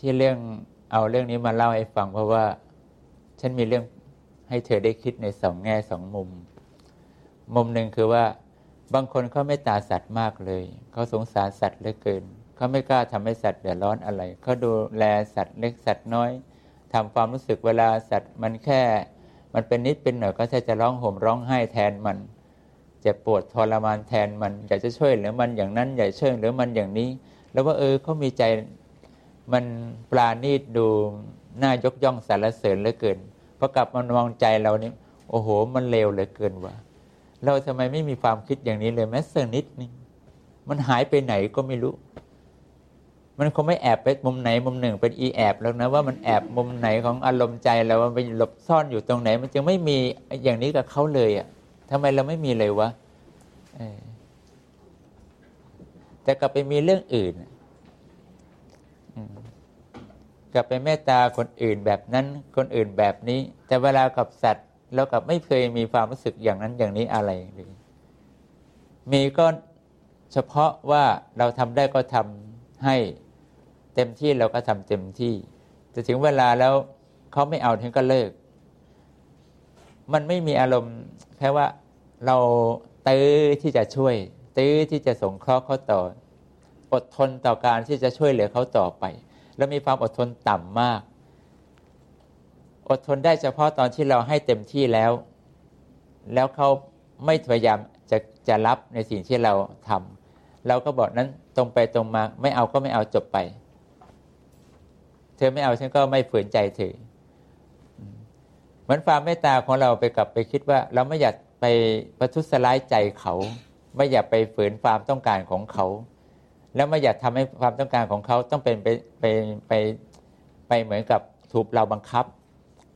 ที่เรื่องเอาเรื่องนี้มาเล่าให้ฟังเพราะว่าฉันมีเรื่องให้เธอได้คิดในสองแง่สองมุม มุมหนึ่งคือว่าบางคนเขาไม่ตาสัตว์มากเลยเขาสงสารสัตว์เหลือเกินเขาไม่กล้าทำให้สัตว์เดือดร้อนอะไรเขาดูแลสัตว์เล็กสัตว์น้อยทำความรู้สึกเวลาสัตว์มันแค่ มันเป็นนิดเป็นหน่อยก็แค่จะร้องห่มร้องไห้แทนมันเจ็บปวดทรมานแทนมันอยากจะช่วยเหลือมันอย่างนั้นอยากช่วยเหลือมันอย่างนี้ แล้วว่าเออเขามีใจ มันปลาณีดดูน่ายกย่องสรรเสริญเหลือเกินพอกลับมามองใจเรานี่โอ้โห มันเลวเหลือเกินว่ะเราทำไมไม่มีความคิดอย่างนี้เลยแม้เสีนิดนึงมันหายไปไหนก็ไม่รู้ มันคงไม่แอบไปมุมไหนมุมหนึ่งเป็นอีแอบแล้วนะว่ามันแอบมุมไหนของอารมณ์ใจเราว่าไปหลบซ่อนอยู่ตรงไหน มันจึงไม่มีอย่างนี้กับเขาเลยอะทำไมเราไม่มีเลยวะแต่กลับไปมีเรื่องอื่น กับไปเมตตาคนอื่นแบบนั้นคนอื่นแบบนี้ แต่เวลากับสัตว์เรากับไม่เคยมีความรู้สึกอย่างนั้นอย่างนี้อะไรเลยมีก็เฉพาะว่าเราทำได้ก็ทำให้เต็มที่เราก็ทำเต็มที่แต่ถึงเวลาแล้วเขาไม่เอาถึงก็เลิก มันไม่มีอารมณ์แค่ว่าเราตื้อที่จะช่วย ตื้อที่จะสงเคราะห์เขาต่อ อดทนต่อการที่จะช่วยเหลือเขาต่อไป แล้วมีความอดทนต่ำมาก อดทนได้เฉพาะตอนที่เราให้เต็มที่แล้ว แล้วเขาไม่พยายามจะจะรับในสิ่งที่เราทำเราก็บอกนั้นตรงไปตรงมา ไม่เอาก็ไม่เอาจบไป เธอไม่เอาฉันก็ไม่ฝืนใจเธอเหมือนความเมตตาของเราไปกลับไปคิดว่า เราไม่อยากไปประทุษร้ายใจเขา ไม่อยากไปฝืนความต้องการของเขา แล้วไม่อยากทำให้ความต้องการของเขาต้องเป็นไปไปไปไปเหมือนกับถูกเราบังคับ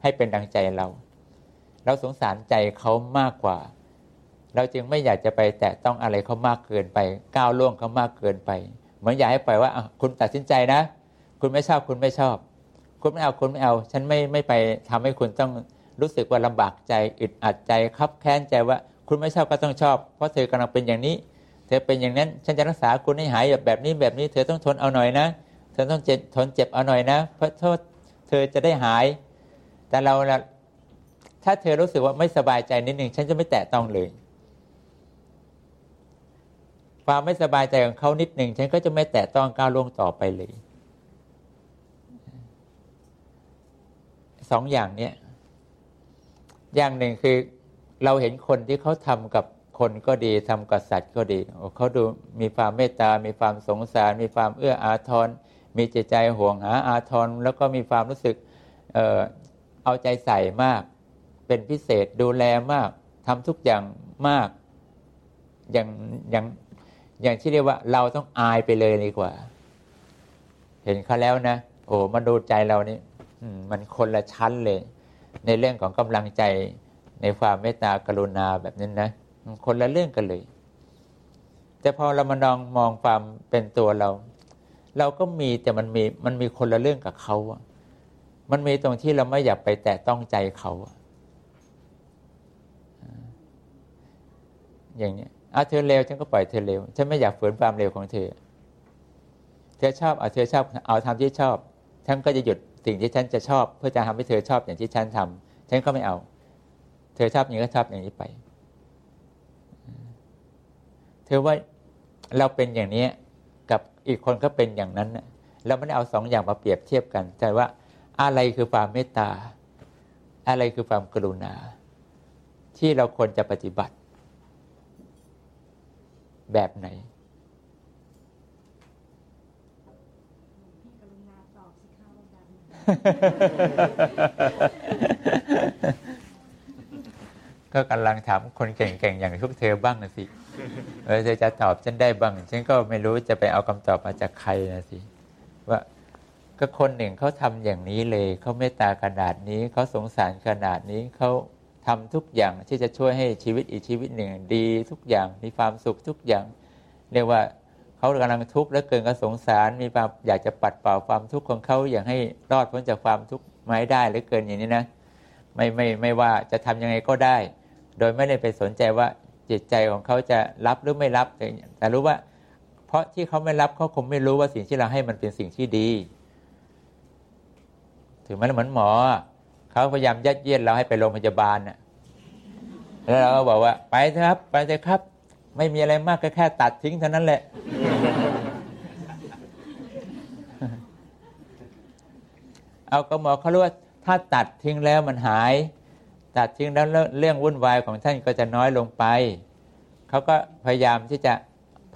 ให้เป็นดังใจเรา เราสงสารใจเขามากกว่า เราจึงไม่อยากจะไปแตะต้องอะไรเขามากเกินไป ก้าวล่วงเขามากเกินไป เหมือนอยากให้ปล่อยว่าคุณตัดสินใจนะ คุณไม่ชอบคุณไม่ชอบ คุณไม่เอาคุณไม่เอา ฉันไม่ไม่ไปทำให้คุณต้องรู้สึกว่าลำบากใจอึดอัดใจคับแค้นใจว่า คุณไม่ชอบก็ต้องชอบ เพราะเธอกำลังเป็นอย่างนี้ อเป็นอย่างนั้น ฉันจะรักษาคุณให้หายแบบนี้แบบนี้ เธอต้องทนเอาหน่อยนะเธอต้องเจ็บทนเจ็บเอาหน่อยนะ เพราะโทษเธอจะได้หาย แต่เราถ้าเธอรู้สึกว่าไม่สบายใจนิดหนึ่งฉันจะไม่แตะต้องเลย ความไม่สบายใจของเขานิดหนึ่งฉันก็จะไม่แตะต้องก้าวล่วงต่อไปเลยสองอย่างเนี้ยอย่างหนึ่งคือเราเห็นคนที่เขาทำกับ คนก็ดีทำกับสัตว์ก็ดีเขาดูมีความเมตตา มีความสงสาร มีความเอื้ออาทร มีใจใจห่วงหาอาทร แล้วก็มีความรู้สึกเออเอาใจใส่มาก เป็นพิเศษดูแลมากทำทุกอย่างมาก อย่างอย่างอย่างที่เรียกว่าเราต้องอายไปเลยดีกว่า เห็นเขาแล้วนะโอ้มาดูใจเรานี่มันคนละชั้นเลย ในเรื่องของกำลังใจในความเมตตากรุณาแบบนี้นะ คนละเรื่องกันเลย แต่พอเรามานองมองความเป็นตัวเรา เราก็มีแต่มันมีมันมีคนละเรื่องกับเขาอะมันมีตรงที่เราไม่อยากไปแตะต้องใจเขา อย่างนี้อาเธอเลวฉันก็ปล่อยเธอเลวฉันไม่อยากฝืนความเลวของเธอ เธอชอบเอาเธอชอบเอาทำที่ชอบ ฉันก็จะหยุดสิ่งที่ฉันจะชอบ เพื่อจะทำให้เธอชอบอย่างที่ฉันทำฉันก็ไม่เอา เธอชอบอย่างนี้ก็ชอบอย่างนี้ไป เธอว่าเราเป็นอย่างนี้กับอีกคนก็เป็นอย่างนั้นเราไม่ได้เอาสองอย่างมาเปรียบเทียบกันแต่ว่าอะไรคือความเมตตา อะไรคือความกรุณา ที่เราควรจะปฏิบัติ แบบไหนก็กำลังถามคนเก่งๆ อย่างพวกเธอบ้างนะสิ เออเธอจะตอบฉันได้บ้าง ฉันก็ไม่รู้จะไปเอาคำตอบมาจากใครนะสิ ว่าก็คนหนึ่งเขาทำอย่างนี้เลย เขาเมตตาขนาดนี้ เขาสงสารขนาดนี้ เขาทำทุกอย่างที่จะช่วยให้ชีวิตอีกชีวิตหนึ่ง ดีทุกอย่าง มีความสุขทุกอย่าง เรียกว่าเขากำลังทุกข์และเกินก็สงสาร มีความอยากจะปัดเป่าความทุกข์ของเขาอย่างให้รอดพ้นจากความทุกข์ไม่ได้หรือเกินอย่างนี้นะ ไม่ไม่ไม่ว่าจะทํำยังไงก็ได้ โดยไม่ได้ไปสนใจว่า จิตใจของเขาจะรับหรือไม่รับแต่รู้ว่า เพราะที่เขาไม่รับเขาคงไม่รู้ว่าสิ่งที่เราให้มันเป็นสิ่งที่ดี ถึงแม้เหมือนหมอเขาพยายามยัดเยียดเราให้ไปโรงพยาบาลน่ะแล้วเราก็บอกว่า ไปเถอะครับ ไปเถอะครับ ไม่มีอะไรมากก็แค่ตัดทิ้งเท่านั้นแหละเอาก็หมอเขารู้ว่าถ้าตัดทิ้งแล้วมันหาย ตัดทิ้งแล้วเรื่องวุ่นวายของท่านก็จะน้อยลงไป เขาก็พยายามที่จะ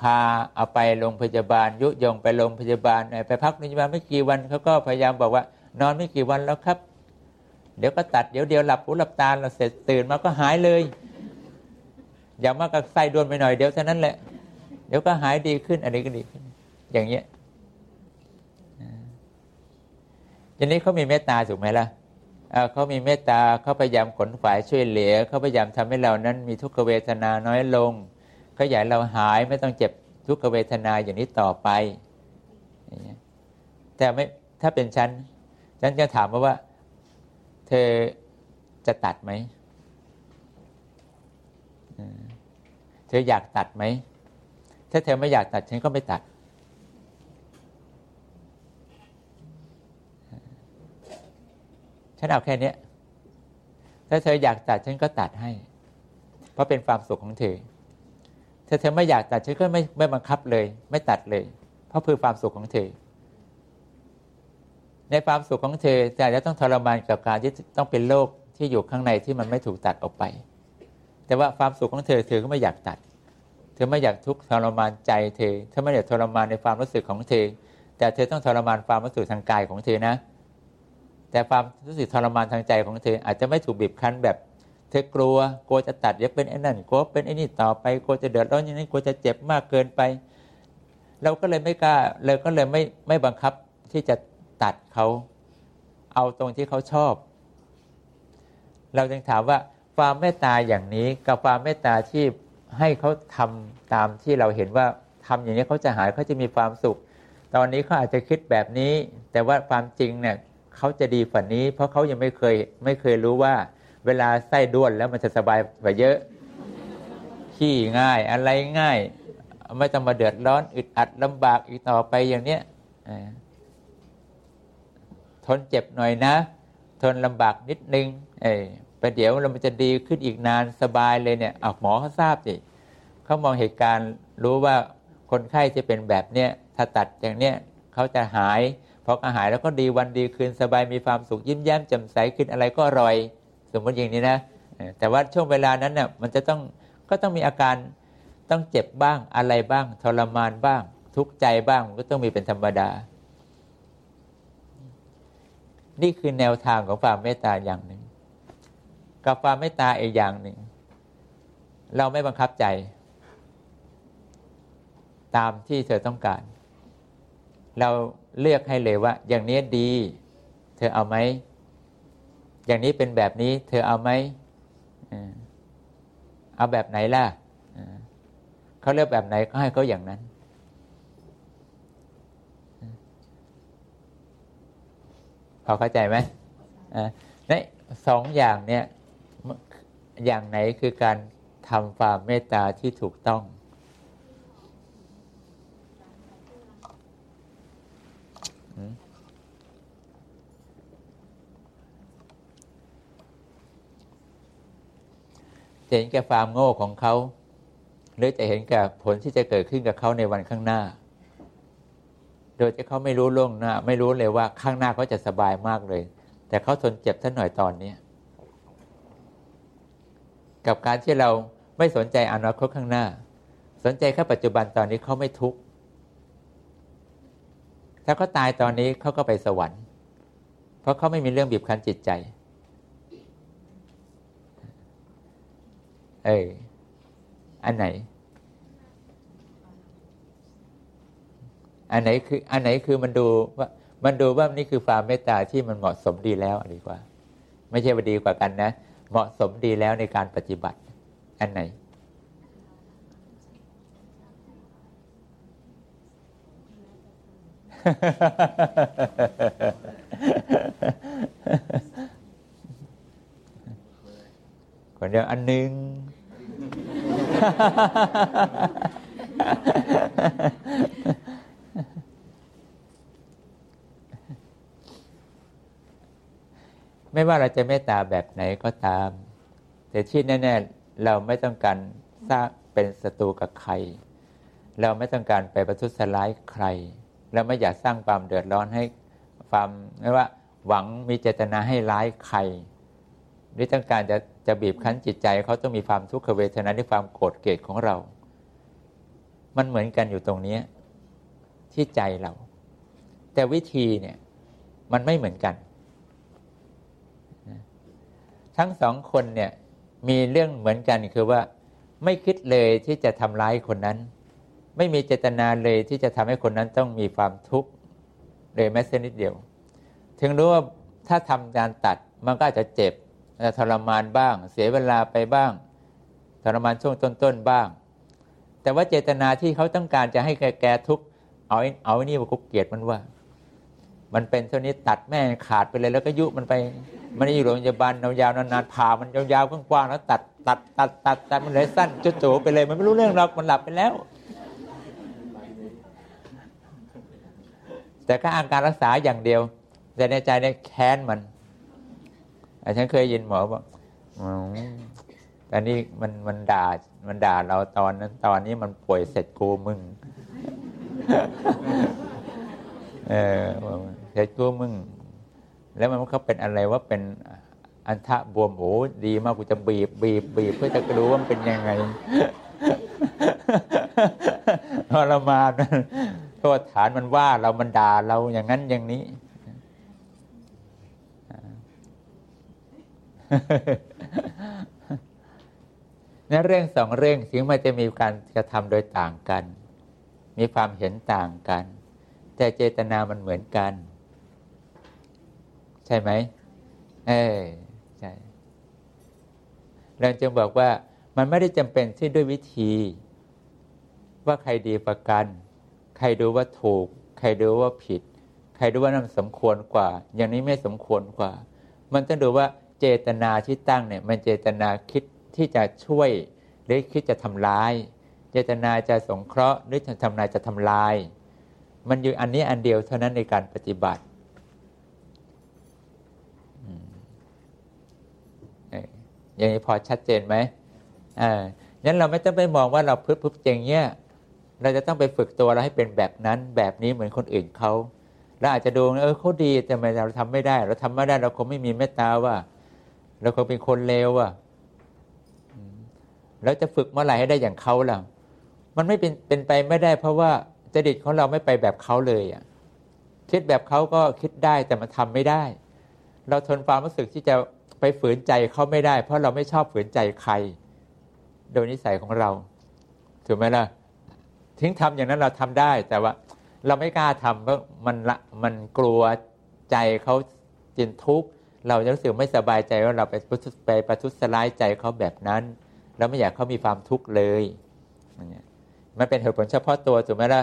พาเอาไปโรงพยาบาล ยุยงไปโรงพยาบาลไปพักโรงพยาบาลไม่กี่วันเขาก็พยายามบอกว่านอนไม่กี่วันแล้วครับ เดี๋ยวก็ตัดเดี๋ยวเดียวหลับหูหลับตาเราเสร็จตื่นมาก็หายเลย อย่ามากกับไส้ดวนไปหน่อยเดี๋ยวเท่านั้นแหละ เดี๋ยวก็หายดีขึ้นอันนี้ก็ดีขึ้น อย่างเงี้ยอย่างนี้เขามีเมตตาถูกไหมล่ะ เขามีเมตตาเขาพยายามขนฝ่ายช่วยเหลือเขาพยายามทำให้เรานั้นมีทุกขเวทนาน้อยลงเขาอยากเราหายไม่ต้องเจ็บทุกขเวทนาอย่างนี้ต่อไปแต่ไม่ถ้าเป็นฉันฉันจะถามว่า เธอจะตัดไหมเธออยากตัดไหมถ้าเธอไม่อยากตัดฉันก็ไม่ตัด ฉันเอาแค่นี้ถ้าเธออยากตัดฉันก็ตัดให้ เพราะเป็นความสุขของเธอ ถ้าเธอไม่อยากตัดฉันก็ไม่ไม่บังคับเลย ไม่ตัดเลย เพราะคือความสุขของเธอ ในความสุขของเธอแต่จะต้องทรมานกับการที่ต้องเป็นโรคที่อยู่ข้างในที่มันไม่ถูกตัดออกไป แต่ว่าความสุขของเธอ เธอก็ไม่อยากตัด เธอไม่อยากทุกข์ทรมานใจเธอเธอไม่อยากทรมานในความรู้สึกของเธอ แต่เธอต้องทรมานความรู้สึกทางกายของเธอนะ แต่ความรู้สึกทรมานทางใจของเธออาจจะไม่ถูกบีบคั้นแบบ เธอกลัวกลัวจะตัดเดี๋ยวเป็นไอ้นั่นกลัวเป็นไอ้นี่ต่อไปกลัวจะเดือดร้อนอย่างนี้กลัวจะเจ็บมากเกินไป เราก็เลยไม่กล้าเลยก็เลยไม่ไม่บังคับที่จะตัดเขาเอาตรงที่เขาชอบ เราจึงถามว่าความเมตตาอย่างนี้กับความเมตตาที่ให้เขาทำตามที่เราเห็นว่าทำอย่างนี้เขาจะหายเขาจะมีความสุข ตอนนี้เขาอาจจะคิดแบบนี้ แต่ว่าความจริงเนี่ย เขาจะดีฝันนี้ เพราะเขายังไม่เคยไม่เคยรู้ว่า เวลาไส้ด้วนแล้วมันจะสบายกว่าเยอะ ขี้ง่ายอะไรง่าย ไม่ต้องมาเดือดร้อนอึดอัดลำบากอีกต่อไปอย่างเนี้ยทนเจ็บหน่อยนะ ทนลำบากนิดนึง เอประเดี๋ยวเรามันจะดีขึ้นอีกนานสบายเลยเนี่ยเอาหมอเขาทราบสิเขามองเหตุการณ์รู้ว่าคนไข้จะเป็นแบบเนี้ยถ้าตัดอย่างเนี้ยเขาจะหาย พอหายแล้วก็ดีวันดีคืนสบายมีความสุขยิ้มแย้มแจ่มใสขึ้นอะไรก็อร่อย สมมติอย่างนี้นะแต่ว่าช่วงเวลานั้นเนี่ยมันจะต้องก็ต้องมีอาการต้องเจ็บบ้างอะไรบ้าง ทรมานบ้าง ทุกข์ใจบ้างมันก็ต้องมีเป็นธรรมดา นี่คือแนวทางของความเมตตาอย่างหนึ่ง กับความเมตตาอีกอย่างหนึ่ง เราไม่บังคับใจ ตามที่เธอต้องการ เรา เลือกให้เลยว่า อย่างนี้ดี เธอเอาไหม อย่างนี้เป็นแบบนี้ เธอเอาไหมเอาแบบไหนล่ะเขาเลือกแบบไหนก็ให้เขาอย่างนั้น พอเข้าใจไหมในสองอย่างเนี่ยอย่างไหนคือการทำความเมตตาที่ถูกต้อง จะเห็นแก่ความโง่ของเขาหรือจะเห็นแก่ผลที่จะเกิดขึ้นกับเขาในวันข้างหน้า โดยที่เขาไม่รู้ล่วงหน้า ไม่รู้เลยว่าข้างหน้าเขาจะสบายมากเลย แต่เขาทนเจ็บท่านหน่อยตอนนี้กับการที่เราไม่สนใจอนาคตข้างหน้า สนใจแค่ปัจจุบันตอนนี้เขาไม่ทุกข์ถ้าเขาตายตอนนี้เขาก็ไปสวรรค์ เพราะเขาไม่มีเรื่องบีบคั้นจิตใจ เออ อันไหน อันไหนคือ อันไหนคือมันดูว่า มันดูว่านี่คือความเมตตาที่มันเหมาะสมดีแล้วดีกว่า ไม่ใช่ว่าดีกว่ากันนะ เหมาะสมดีแล้วในการปฏิบัติ อันไหนคนเดียวอันหนึ่ง ไม่ว่าเราจะเมตตาแบบไหนก็ตาม แต่ที่แน่ๆเราไม่ต้องการสร้างเป็นศัตรูกับใคร เราไม่ต้องการไปประทุษร้ายใคร เราไม่อยากสร้างความเดือดร้อนให้ความไม่ว่าหวังมีเจตนาให้ร้ายใครหรือต้องการจะ จะบีบคั้นจิตใจเขาต้องมีความทุกขเวทนาด้วยความโกรธเกลียดของเรา มันเหมือนกันอยู่ตรงนี้ที่ใจเรา แต่วิธีเนี่ยมันไม่เหมือนกัน ทั้งสองคนเนี่ยมีเรื่องเหมือนกันคือว่า ไม่คิดเลยที่จะทำร้ายคนนั้น ไม่มีเจตนาเลยที่จะทำให้คนนั้นต้องมีความทุกข์เลยแม้เส้นนิดเดียว ถึงรู้ว่าถ้าทำการตัดมันก็อาจจะเจ็บ ทรมานบ้าง เสียเวลาไปบ้างทรมานช่วงต้นๆบ้าง แต่ว่าเจตนาที่เขาต้องการจะให้แกแกทุกข์เอาเอานี่มาคุกเกียดมันว่า มันเป็นเท่านี้ตัดแม่ขาดไปเลยแล้วก็ยุมันไป มันอยู่โรงพยาบาลยาวๆนานๆผ่ามันยาวๆกว้างๆแล้วตัดตัดตัดตัดตัดมันเลยสั้นจุดๆไปเลย มันไม่รู้เรื่องหรอกมันหลับไปแล้ว แต่ก็อาการรักษาอย่างเดียว แต่ในใจเนี่ยแค้นมัน ฉันเคยยินหมอบอกตอนนี้มันมันด่ามันด่าเราตอนนั้น ตอนนี้มันป่วยเสร็จกูมึง เออเสร็จกูมึง แล้วมันเขาเป็นอะไรว่าเป็นอันทะบวมโหดีมากกูจะบีบบีบบีบเพื่อจะรู้ว่ามันเป็นยังไงทรมานโทษฐานมันว่าเรามันด่าเราอย่างนั้นอย่างนี้ ในเรื่องสองเรื่องถึงมันจะมีการกระทำโดยต่างกัน มีความเห็นต่างกัน แต่เจตนามันเหมือนกัน ใช่ไหมเออใช่เราจึงบอกว่ามันไม่ได้จำเป็นที่ด้วยวิธี ว่าใครดีประกัน ใครดูว่าถูก ใครดูว่าผิด ใครดูว่านั่นสมควรกว่า อย่างนี้ไม่สมควรกว่า มันต้องดูว่า เจตนาที่ตั้งเนี่ยมันเจตนาคิดที่จะช่วยหรือคิดจะทำลาย เจตนาจะสงเคราะห์หรือจะทำนายจะทำลาย มันอยู่อันนี้อันเดียวเท่านั้นในการปฏิบัติอย่างนี้พอชัดเจนไหมอ่างั้นเราไม่ต้องไปมองว่าเราพึบพึบเจงเนี้ย เราจะต้องไปฝึกตัวเราให้เป็นแบบนั้นแบบนี้เหมือนคนอื่นเขาเราอาจจะดูเออเขาดีแต่ทำไมเราทำไม่ได้ เราทำไม่ได้เราคงไม่มีเมตตาว่า เราคงเป็นคนเลวอะเราจะฝึกเมื่อไหร่ให้ได้อย่างเขาล่ะ มันไม่เป็นเป็นไปไม่ได้เพราะว่าจดิตของเราไม่ไปแบบเขาเลยอะคิดแบบเขาก็คิดได้แต่มันทำไม่ได้ เราทนความรู้สึกที่จะไปฝืนใจเขาไม่ได้ เพราะเราไม่ชอบฝืนใจใคร โดยนิสัยของเรา ถูกไหมล่ะทิ้งทำอย่างนั้นเราทำได้ แต่ว่าเราไม่กล้าทำเพราะมันละมันกลัวใจเขาจินทุกข์ เราจะรู้สึกไม่สบายใจว่าเราไปไปประทุษร้ายใจเขาแบบนั้น แล้วไม่อยากเขามีความทุกข์เลยมันเป็นเหตุผลเฉพาะตัวถูกไหมล่ะ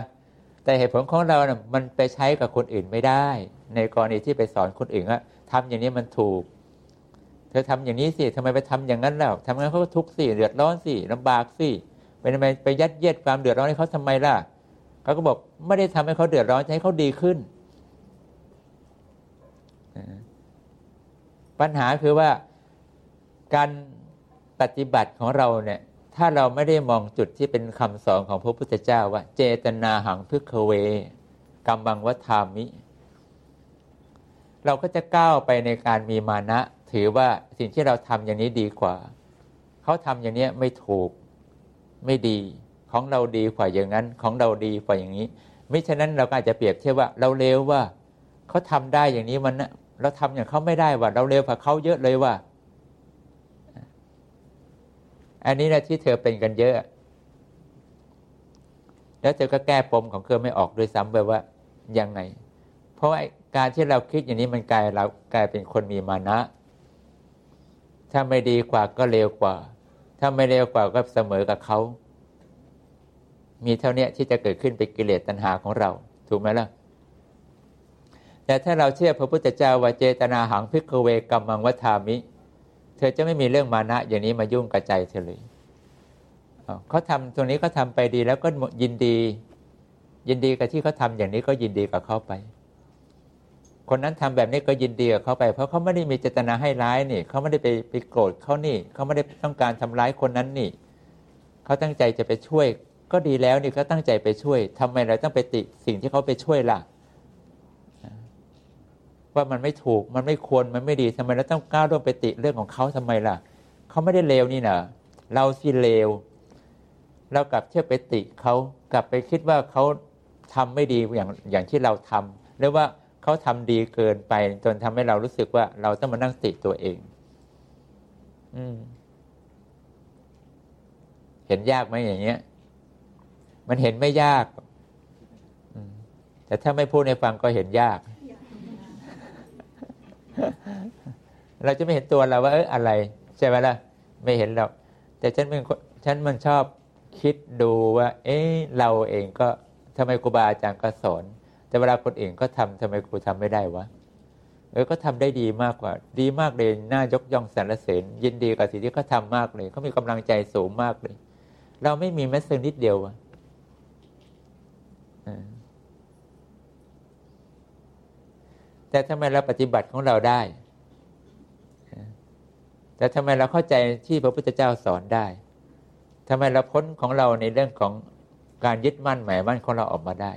แต่เหตุผลของเราเนี่ยมันไปใช้กับคนอื่นไม่ได้ ในกรณีที่ไปสอนคนอื่นว่าทำอย่างนี้มันถูก เธอทำอย่างนี้สิทำไมไปทำอย่างนั้นแล้วทำงั้นเขาก็ทุกข์สิเดือดร้อนสิลำบากสิไปทำไมไปยัดเยียดความเดือดร้อนให้เขาทำไมล่ะเขาก็บอกไม่ได้ทำให้เขาเดือดร้อนให้เขาดีขึ้น ปัญหาคือว่าการปฏิบัติของเราเนี่ย ถ้าเราไม่ได้มองจุดที่เป็นคำสอนของพระพุทธเจ้าว่า เจตนาหังพึกเวกำบังวัฏามิ เราก็จะก้าวไปในการมีมานะ ถือว่าสิ่งที่เราทำอย่างนี้ดีกว่า เขาทำอย่างนี้ไม่ถูกไม่ดีของเราดีกว่าอย่างนั้นของเราดีกว่าอย่างนี้ ไม่ฉะนั้นเราก็อาจจะเปรียบเทียบว่าเราเลวว่าเขาทำได้อย่างนี้มัน เราทำอย่างเขาไม่ได้ว่า เราเร็วกว่าเขาเยอะเลยว่า อันนี้นะที่เธอเป็นกันเยอะ แล้วเธอก็แก้ปมของเธอไม่ออกด้วยซ้ำไปว่ายังไง เพราะการที่เราคิดอย่างนี้มันกลายเรากลายเป็นคนมีมานะ ถ้าไม่ดีกว่าก็เร็วกว่า ถ้าไม่เร็วกว่าก็เสมอกับเขามีเท่านี้ที่จะเกิดขึ้นเป็นกิเลสตัณหาของเรา ถูกไหมล่ะ แต่ถ้าเราเชื่อพระพุทธเจ้าว่าเจตนาหังพิกเวกัมมังวัฏามิ เธอจะไม่มีเรื่องมานะอย่างนี้มายุ่งกับใจเธอเลยเขาทำตรงนี้เขาทาไปดีแล้วก็ยินดี ยินดีกับที่เขาทาอย่างนี้ก็ยินดีกับเขาไป คนนั้นทำแบบนี้ก็ยินดีกับเขาไป เพราะเขาไม่ได้มีเจตนาให้ร้ายนี่เขาไม่ได้ไปไปโกรธเขานี่เขาไม่ได้ต้องการทำร้ายคนนั้นนี่เขาตั้งใจจะไปช่วย ก็ดีแล้วนี่เขาตั้งใจไปช่วยทำไมเราต้องไปติสิ่งที่เขาไปช่วยล่ะ ว่ามันไม่ถูกมันไม่ควรมันไม่ดีทำไมเราต้องก้าวร่วมไปติเรื่องของเขาทำไมล่ะ เขาไม่ได้เลวนี่นะเราสิเลวเรากลับเชื่อไปติเขากลับไปคิดว่าเขาทำไม่ดีอย่างอย่างที่เราทำหรือว่าเขาทำดีเกินไป จนทำให้เรารู้สึกว่าเราต้องมานั่งติตัวเอง อืมเห็นยากไหมอย่างเงี้ย มันเห็นไม่ยากแต่ถ้าไม่พูดในฟังก็เห็นยาก เราจะไม่เห็นตัวเราว่าเอออะไร ใช่ไหมล่ะ ไม่เห็นเราแต่ฉันเป็นฉันมันชอบคิดดูว่า เอ๊ะเราเองก็ทำไมครูบาอาจารย์ก็สอน แต่เวลาคนอื่นก็ทำทำไมครูทำไม่ได้วะเออก็ทำได้ดีมากกว่า ดีมากเลยน่ายกย่องสรรเสริญยินดีกับสิ่งที่เขาทามากเลยเขามีกำลังใจสูงมากเลย เราไม่มีแม้สักนิดเดียวอะ แต่ทำไมเราปฏิบัติของเราได้ แต่ทำไมเราเข้าใจที่พระพุทธเจ้าสอนได้ทำไมเราพ้นของเราในเรื่องของการยึดมั่นหมายมั่นของเราออกมาได้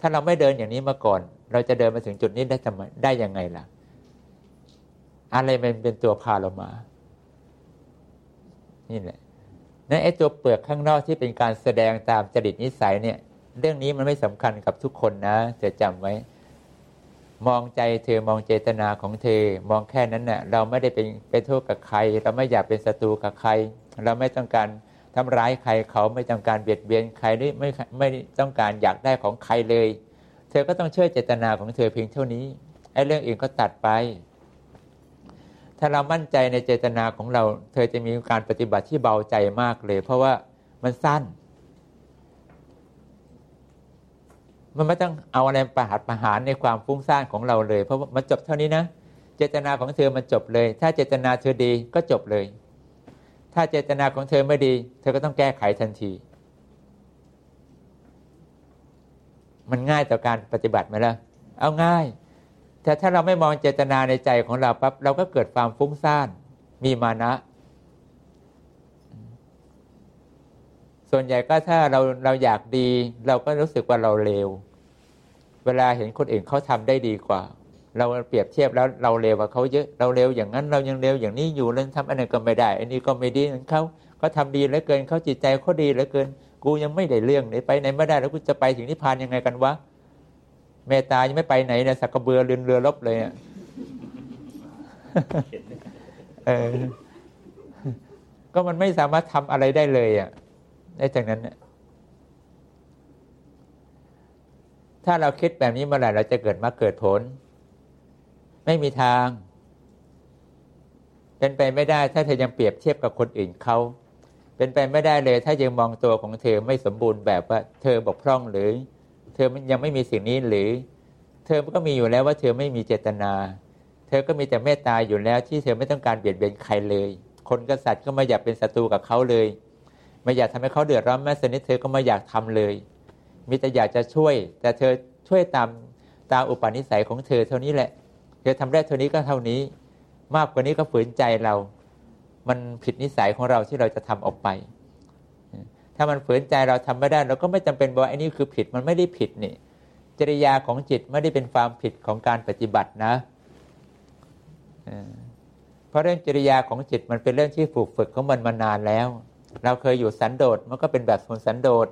ถ้าเราไม่เดินอย่างนี้มาก่อน เราจะเดินมาถึงจุดนี้ได้ทำไมได้ยังไงล่ะ อะไรมันเป็นตัวพาเรามา นี่แหละนั่นไอ้ตัวเปลือกข้างนอกที่เป็นการแสดงตามจริตนิสัยเนี่ย เรื่องนี้มันไม่สำคัญกับทุกคนนะเธอจำไว้ มองใจเธอมองเจตนาของเธอ มองแค่นั้นเนะ่ะเราไม่ได้เป็นไปโทษกับใคร เราไม่อยากเป็นศัตรูกับใคร เราไม่ต้องการทำร้ายใครเขาไม่ต้องการเบียดเบียนใครหรือไม่ไม่ต้องการอยากได้ของใครเลย เธอก็ต้องเชื่อเจตนาของเธอเพียงเท่านี้ไอ้เรื่องอื่นก็ตัดไป ถ้าเรามั่นใจในเจตนาของเรา เธอจะมีการปฏิบัติที่เบาใจมากเลย เพราะว่ามันสั้น มันไม่ต้องเอาอะไรประหัดประหารในความฟุ้งซ่านของเราเลย เพราะมันจบเท่านี้นะ เจตนาของเธอมันจบเลย ถ้าเจตนาเธอดีก็จบเลย ถ้าเจตนาของเธอไม่ดี เธอก็ต้องแก้ไขทันที มันง่ายต่อการปฏิบัติไหมล่ะเอาง่าย แต่ถ้าเราไม่มองเจตนาในใจของเราปั๊บเราก็เกิดความฟุ้งซ่านมีมานะ ส่วนใหญ่ก็ถ้าเราเราอยากดี เราก็รู้สึกว่าเราเลวเวลาเห็นคนอื่นเขาทำได้ดีกว่า เราเปรียบเทียบแล้วเราเร็วกว่าเขาเยอะเราเร็วอย่างนั้นเรายังเร็วอย่างนี้อยู่แล้วทำอันนั้นก็ไม่ได้ อันนี้ก็ไม่ดีเขาเขาทำดีเหลือเกินเขาจิตใจเขาดีเหลือเกิน กูยังไม่ได้เรื่องไหนไปไหนไม่ได้แล้วกูจะไปถึงนิพพานยังไงกันวะเมตตายังไม่ไปไหนเนี่ยสักกระเบือเรือนเรือลบเลยเนี่ยเออก็มันไม่สามารถทำอะไรได้เลยอะ ได้จากนั้นเนี่ยถ้าเราคิดแบบนี้เมื่อไหร่เราจะเกิดมาเกิดผล ไม่มีทาง เป็นไปไม่ได้ถ้าเธอยังเปรียบเทียบกับคนอื่นเขาเป็นไปไม่ได้เลย ถ้ายังมองตัวของเธอไม่สมบูรณ์แบบว่า เธอบกพร่องหรือ เธอยังไม่มีสิ่งนี้หรือ เธอก็มีอยู่แล้วว่าเธอไม่มีเจตนา เธอก็มีแต่เมตตาอยู่แล้วที่เธอไม่ต้องการเบียดเบียนใครเลย คนกษัตริย์ก็ไม่อยากเป็นศัตรูกับเขาเลย ไม่อยากทำให้เขาเดือดร้อนแม้สนิทเธอก็ไม่อยากทำเลยมีแต่อยากจะช่วย แต่เธอช่วยตามตามอุปนิสัยของเธอเท่านี้แหละ เธอทำได้เท่านี้ก็เท่านี้ มากกว่านี้ก็ฝืนใจเรา มันผิดนิสัยของเราที่เราจะทำออกไป ถ้ามันฝืนใจเราทำไม่ได้ เราก็ไม่จำเป็นบอกไอ้นี่คือผิดมันไม่ได้ผิดนี่จริยาของจิตไม่ได้เป็นความผิดของการปฏิบัตินะเพราะเรื่องจริยาของจิตมันเป็นเรื่องที่ฝึกฝึกของมันมานานแล้ว เราเคยอยู่สันโดษมันก็เป็นแบบคนสันโดษ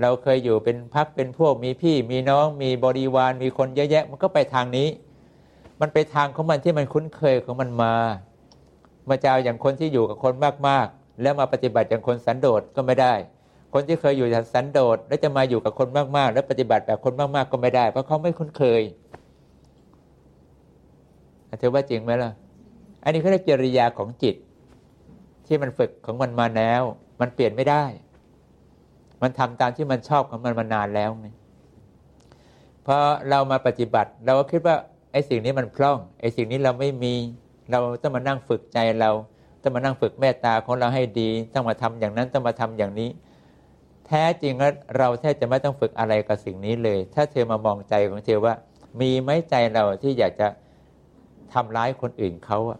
เราเคยอยู่เป็นพักเป็นพวกมีพี่มีน้องมีบริวารมีคนเยอะแยะ มันก็ไปทางนี้ มันไปทางของมันที่มันคุ้นเคยของมันมา มาจะเอาอย่างคนที่อยู่กับคนมากๆ แล้วมาปฏิบัติอย่างคนสันโดษก็ไม่ได้ คนที่เคยอยู่สันโดษแล้วจะมาอยู่กับคนมากๆ แล้วปฏิบัติแบบคนมากๆ ก็ไม่ได้ เพราะเขาไม่คุ้นเคยถือว่าจริงไหมล่ะ อันนี้เขาเรียกจริยาของจิต ที่มันฝึกของมันมาแล้ว มันเปลี่ยนไม่ได้ มันทำตามที่มันชอบของมันมานานแล้วไงพอเรามาปฏิบัติ เราก็คิดว่าไอ้สิ่งนี้มันพร่องไอ้สิ่งนี้เราไม่มี เราต้องมานั่งฝึกใจเรา ต้องมานั่งฝึกเมตตาของเราให้ดี ต้องมาทำอย่างนั้นต้องมาทำอย่างนี้ แท้จริงแล้วเราแทบจะไม่ต้องฝึกอะไรกับสิ่งนี้เลย ถ้าเธอมามองใจของเธอว่า มีไหมใจเราที่อยากจะทำร้ายคนอื่นเขาอะ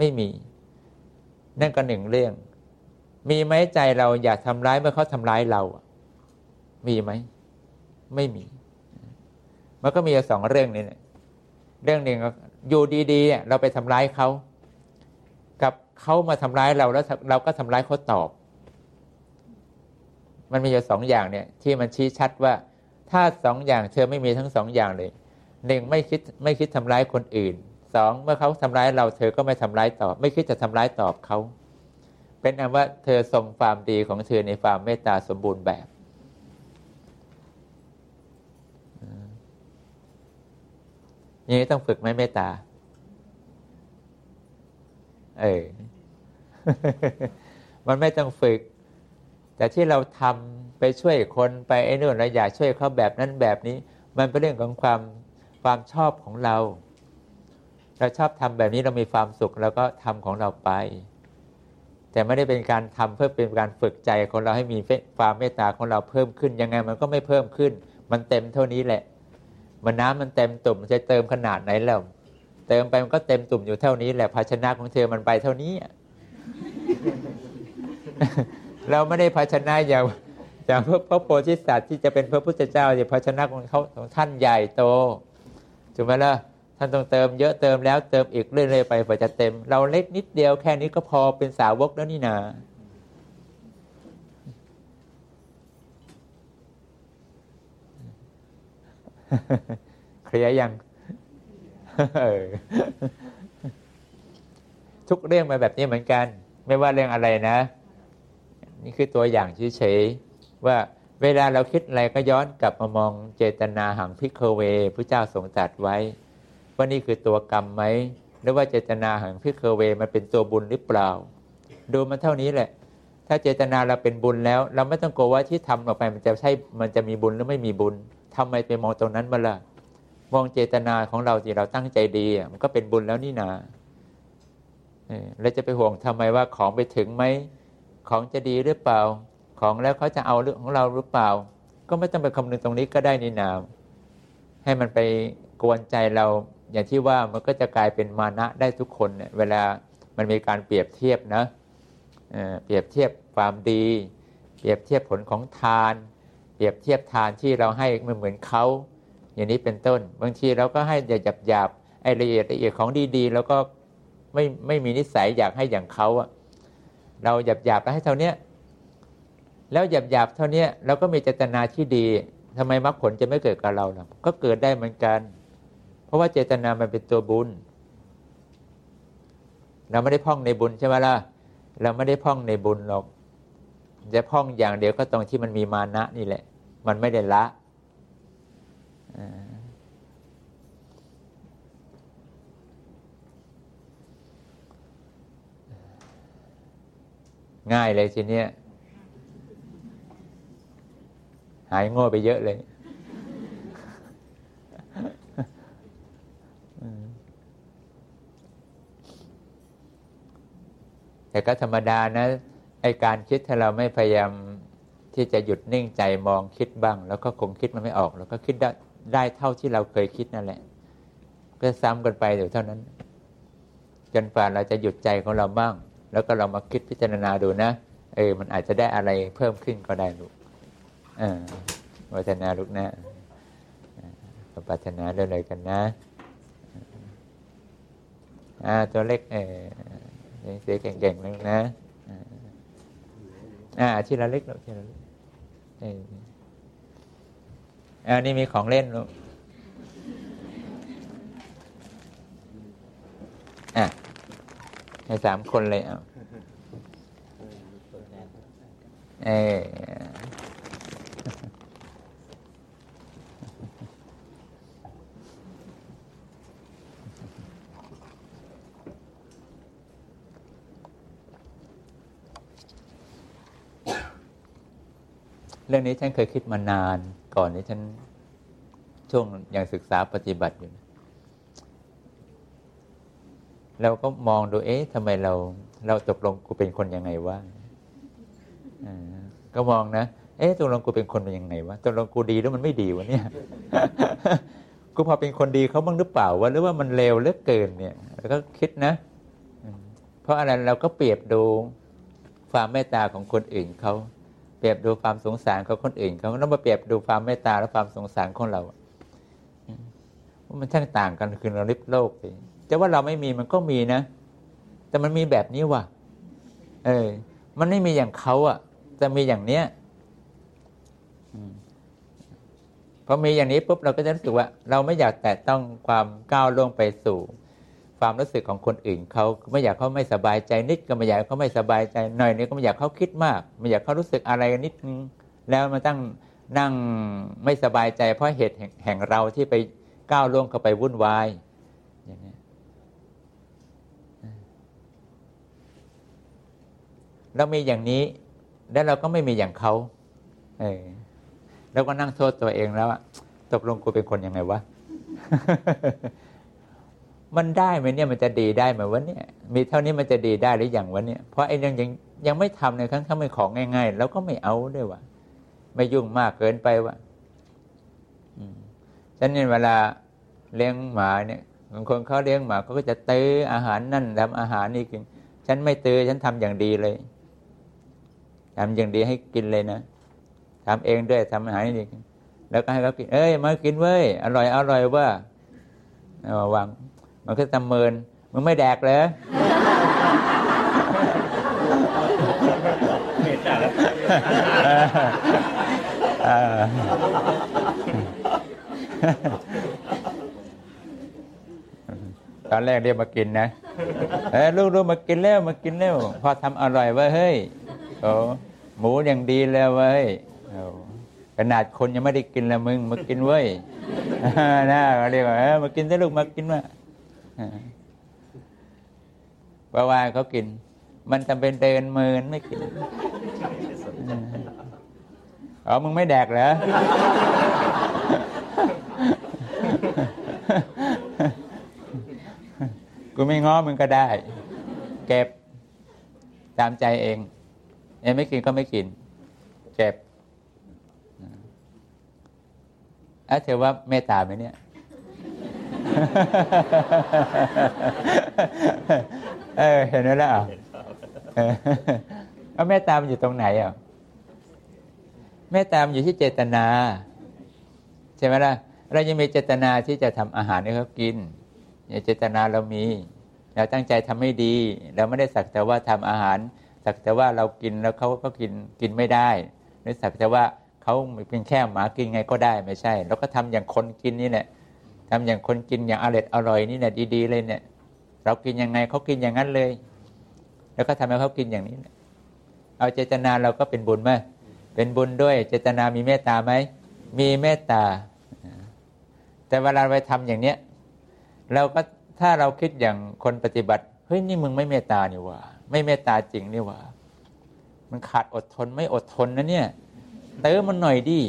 ไม่มี นั่นก็หนึ่งเรื่อง มีไหมใจเราอยากทำร้ายเมื่อเขาทำร้ายเราอะมีไหม ไม่มี มันก็มีสองเรื่องนี้เนี่ยเรื่องหนึ่งอยู่ดีๆเราไปทำร้ายเขา กับเขามาทำร้ายเราแล้วเราก็ทำร้ายเขาตอบ มันมีอยู่สองอย่างเนี่ย ที่มันชี้ชัดว่า ถ้าสองอย่างเธอไม่มีทั้งสองอย่างเลยหนึ่งไม่คิดไม่คิดทำร้ายคนอื่น สองเมื่อเขาทำร้ายเราเธอก็ไม่ทำร้ายตอบ ไม่คิดจะทำร้ายตอบเขา เป็นอันว่าเธอทรงความดีของเธอในความเมตตาสมบูรณ์แบบอย่างนี้ต้องฝึกไหมเมตตา เออ มันไม่ต้องฝึก แต่ที่เราทำไปช่วยคนไปไอ้นู่นเราอยากช่วยเขาแบบนั้นแบบนี้ มันเป็นเรื่องของความความชอบของเรา เราชอบทำแบบนี้เรามีความสุขแล้วก็ทำของเราไป แต่ไม่ได้เป็นการทำเพื่อเป็นการฝึกใจของเราให้มีความเมตตาของเราเพิ่มขึ้น ยังไงมันก็ไม่เพิ่มขึ้น มันเต็มเท่านี้แหละ มันน้ำมันเต็มตุ่มจะเติมขนาดไหนแล้วเติมไปมันก็เต็มตุ่มอยู่เท่านี้แหละภาชนะของเธอมันไปเท่านี้เราไม่ได้ภาชนะอย่างอย่างพระโพธิสัตว์ที่จะเป็นพระพุทธเจ้าเนี่ยภาชนะของเขาของท่านใหญ่โตถูกไหมล่ะ ท่านต้องเติมเยอะเติมแล้วเติมอีกเรื่อยๆไปกว่าจะเต็ม เราเล็กนิดเดียวแค่นี้ก็พอเป็นสาวกแล้วนี่นาเคลียร์ยังทุกเรื่องมาแบบนี้เหมือนกัน ไม่ว่าเรื่องอะไรนะ นี่คือตัวอย่างเฉยๆว่าเวลาเราคิดอะไรก็ย้อนกลับมามองเจตนาหังพิกเวพระเจ้าทรงตรัสไว้ ว่านี่คือตัวกรรมไหมหรือว่าเจตนาหังพิกเวมันเป็นตัวบุญหรือเปล่า ดูมันเท่านี้แหละ ถ้าเจตนาเราเป็นบุญแล้ว เราไม่ต้องกลัวว่าที่ทำออกไปมันจะใช่มันจะมีบุญหรือไม่มีบุญทำไมไปมองตรงนั้นมาล่ะมองเจตนาของเราที่เราตั้งใจดีมันก็เป็นบุญแล้วนี่นาแล้วจะไปห่วงทำไมว่าของไปถึงไหมของจะดีหรือเปล่า ของแล้วเขาจะเอาเรื่องของเราหรือเปล่า ก็ไม่ต้องไปคำนึงตรงนี้ก็ได้นี่นาให้มันไปกวนใจเรา อย่างที่ว่ามันก็จะกลายเป็นมานะได้ทุกคนเนี่ยเวลามันมีการเปรียบเทียบนะเปรียบเทียบความดี เปรียบเทียบผลของทาน เปรียบเทียบทานที่เราให้มันเหมือนเขาอย่างนี้เป็นต้น บางทีเราก็ให้หยาบหยาบไอ้ละเอียดละเอียดของดีๆ แล้วก็ไม่ไม่มีนิสัยอยากให้อย่างเขาอะเราหยาบหยาบไปให้เท่านี้แล้วหยาบหยาบเท่านี้เราก็มีเจตนาที่ดีทำไมมรรคผลจะไม่เกิดกับเราล่ะก็เกิดได้เหมือนกัน เพราะว่าเจตนามันเป็นตัวบุญ เราไม่ได้พ่องในบุญใช่ไหมล่ะเราไม่ได้พ่องในบุญหรอกจะพ่องอย่างเดียวก็ตรงที่มันมีมานะนี่แหละ มันไม่ได้ละง่ายเลยทีเนี้ยหายโง่ไปเยอะเลย แต่ก็ธรรมดานะไอการคิดถ้าเราไม่พยายามที่จะหยุดนิ่งใจมองคิดบ้าง แล้วก็คงคิดมันไม่ออกแล้วก็คิดได้ได้เท่าที่เราเคยคิดนั่นแหละ ก็ซ้ำกันไปเดี๋ยวเท่านั้น จนฝ่าเราจะหยุดใจของเราบ้าง แล้วก็เรามาคิดพิจารณาดูนะเออมันอาจจะได้อะไรเพิ่มขึ้นก็ได้ลูกเออวัฒนาลูกนะปัฒนาเรื่อยๆกันนะอ่าตัวเล็กเออ เสียเก่งๆแล้วนะอ่าที่เราเล็กเราที่เราเล็กอันนี้มีของเล่นลูกอะให้สามคนเลยเอาเออ เรื่องนี้ฉันเคยคิดมานานก่อนนี้ฉันช่วงยังศึกษาปฏิบัติอยู่เราก็มองดูเอ๊ะทำไมเรา เราตกลงกูเป็นคนยังไงวะก็มองนะ เอ๊ะตกลงกูเป็นคนเป็นยังไงวะตกลงกูดีแล้วมันไม่ดีวะเนี่ย กูพอเป็นคนดีเขาบ้างหรือเปล่าวะหรือว่ามันเลวเลือเกินเนี่ย แล้วก็คิดนะ เพราะอะไรเราก็เปรียบดูความเมตตาของคนอื่นเขา เปรียบดูความสงสารของคนอื่นเขาแล้วมาเปรียบดูความเมตตาและความสงสารของเราว่ามันช่างต่างกันคือเราลิบโลกเลยแต่ว่าเราไม่มีมันก็มีนะ แต่มันมีแบบนี้ว่ะ เออ มันไม่มีอย่างเขาอะ จะมีอย่างเนี้ยพอมีอย่างนี้ปุ๊บเราก็จะรู้สึกว่า เราไม่อยากแตะต้องความก้าวล่วงไปสู่ ความรู้สึกของคนอื่นเขาไม่อยากเขาไม่สบายใจนิดก็ไม่อยากเขาไม่สบายใจหน่อยนี้ก็ไม่อยากเขาคิดมาก ไม่อยากเขารู้สึกอะไรนิดนึงแล้วมาตั้งนั่งไม่สบายใจ เพราะเหตุแห่งเราที่ไปก้าวล่วงเข้าไปวุ่นวายอย่างนี้เรามีอย่างนี้ แล้วเราก็ไม่มีอย่างเขาเออแล้วก็นั่งโทษตัวเองแล้วอะตกลงกูเป็นคนยังไงวะ มันได้ไหมเนี่ยมันจะดีได้ไหมวะเนี่ยมีเท่านี้มันจะดีได้หรืออยังวะเนี่ยเพราะไอ้ยังยังยังไม่ทำในครั้งถ้าไม่ของง่าย ๆ แล้วก็ไม่เอาด้วยวะไม่ยุ่งมากเกินไปวะฉันเนี่ยเวลาเลี้ยงหมาเนี่ยบางคนเขาเลี้ยงหมาเขาก็จะเตื้ออาหารนั่นทำอาหารนี่กิน ฉันไม่เตื้อฉันทำอย่างดีเลยทำอย่างดีให้กินเลยนะทำเองด้วยทำอาหารนี่แล้วก็ให้เขากิน เอ้ยมากินเว้ยอร่อยอร่อยว่าเอาวาง มันก็ตำเมินมึงไม่แดกเลยตอนแรกเรียกมากินนะเออลูกลูกมากินแล้วมากินแล้วพอทำอร่อยว่าเฮ้ยโอ้หมูอย่างดีแล้วเว้ยขนาดคนยังไม่ได้กินแล้วมึงมากินเว้ยนะเรียกว่าเออมากินได้ลูกมากินมา บาว่าเขากิน มันทำเป็นเดินเมินไม่กินอ๋อมึงไม่แดกเหรอกูไม่ง้อมึงก็ได้ เก็บตามใจเองเองไม่กินก็ไม่กิน เก็บอะเธอว่าเมตตาไหมเนี่ย เออเห็นไหมล่ะเอาเมตตามันอยู่ตรงไหนอะเมตตามันอยู่ที่เจตนา ใช่ไหมล่ะเรายังมีเจตนาที่จะทำอาหารให้เขากินเจตนาเรามี เราตั้งใจทำให้ดี เราไม่ได้สักแต่ว่าทำอาหาร สักแต่ว่าเรากินแล้วเขาก็กินกินไม่ได้หรือสักแต่ว่าเขาเป็นแค่หมากินไงก็ได้ไม่ใช่เราก็ทำอย่างคนกินนี่แหละ ทำอย่างคนกินอย่างอร่อยอร่อยนี่แหละดีๆเลยเนี่ย เรากินยังไงเขากินอย่างนั้นเลย แล้วก็ทำให้เขากินอย่างนี้เอาเจตนาเราก็เป็นบุญไหมเป็นบุญด้วย เจตนามีเมตตาไหมมีเมตตา แต่เวลาไปทำอย่างเนี้ยเราก็ถ้าเราคิดอย่างคนปฏิบัติเฮ้ยนี่มึงไม่เมตตานี่ว่า ไม่เมตตาจริงนี่ว่า มันขาดอดทนไม่อดทนนะเนี่ยเติมมันหน่อยดิ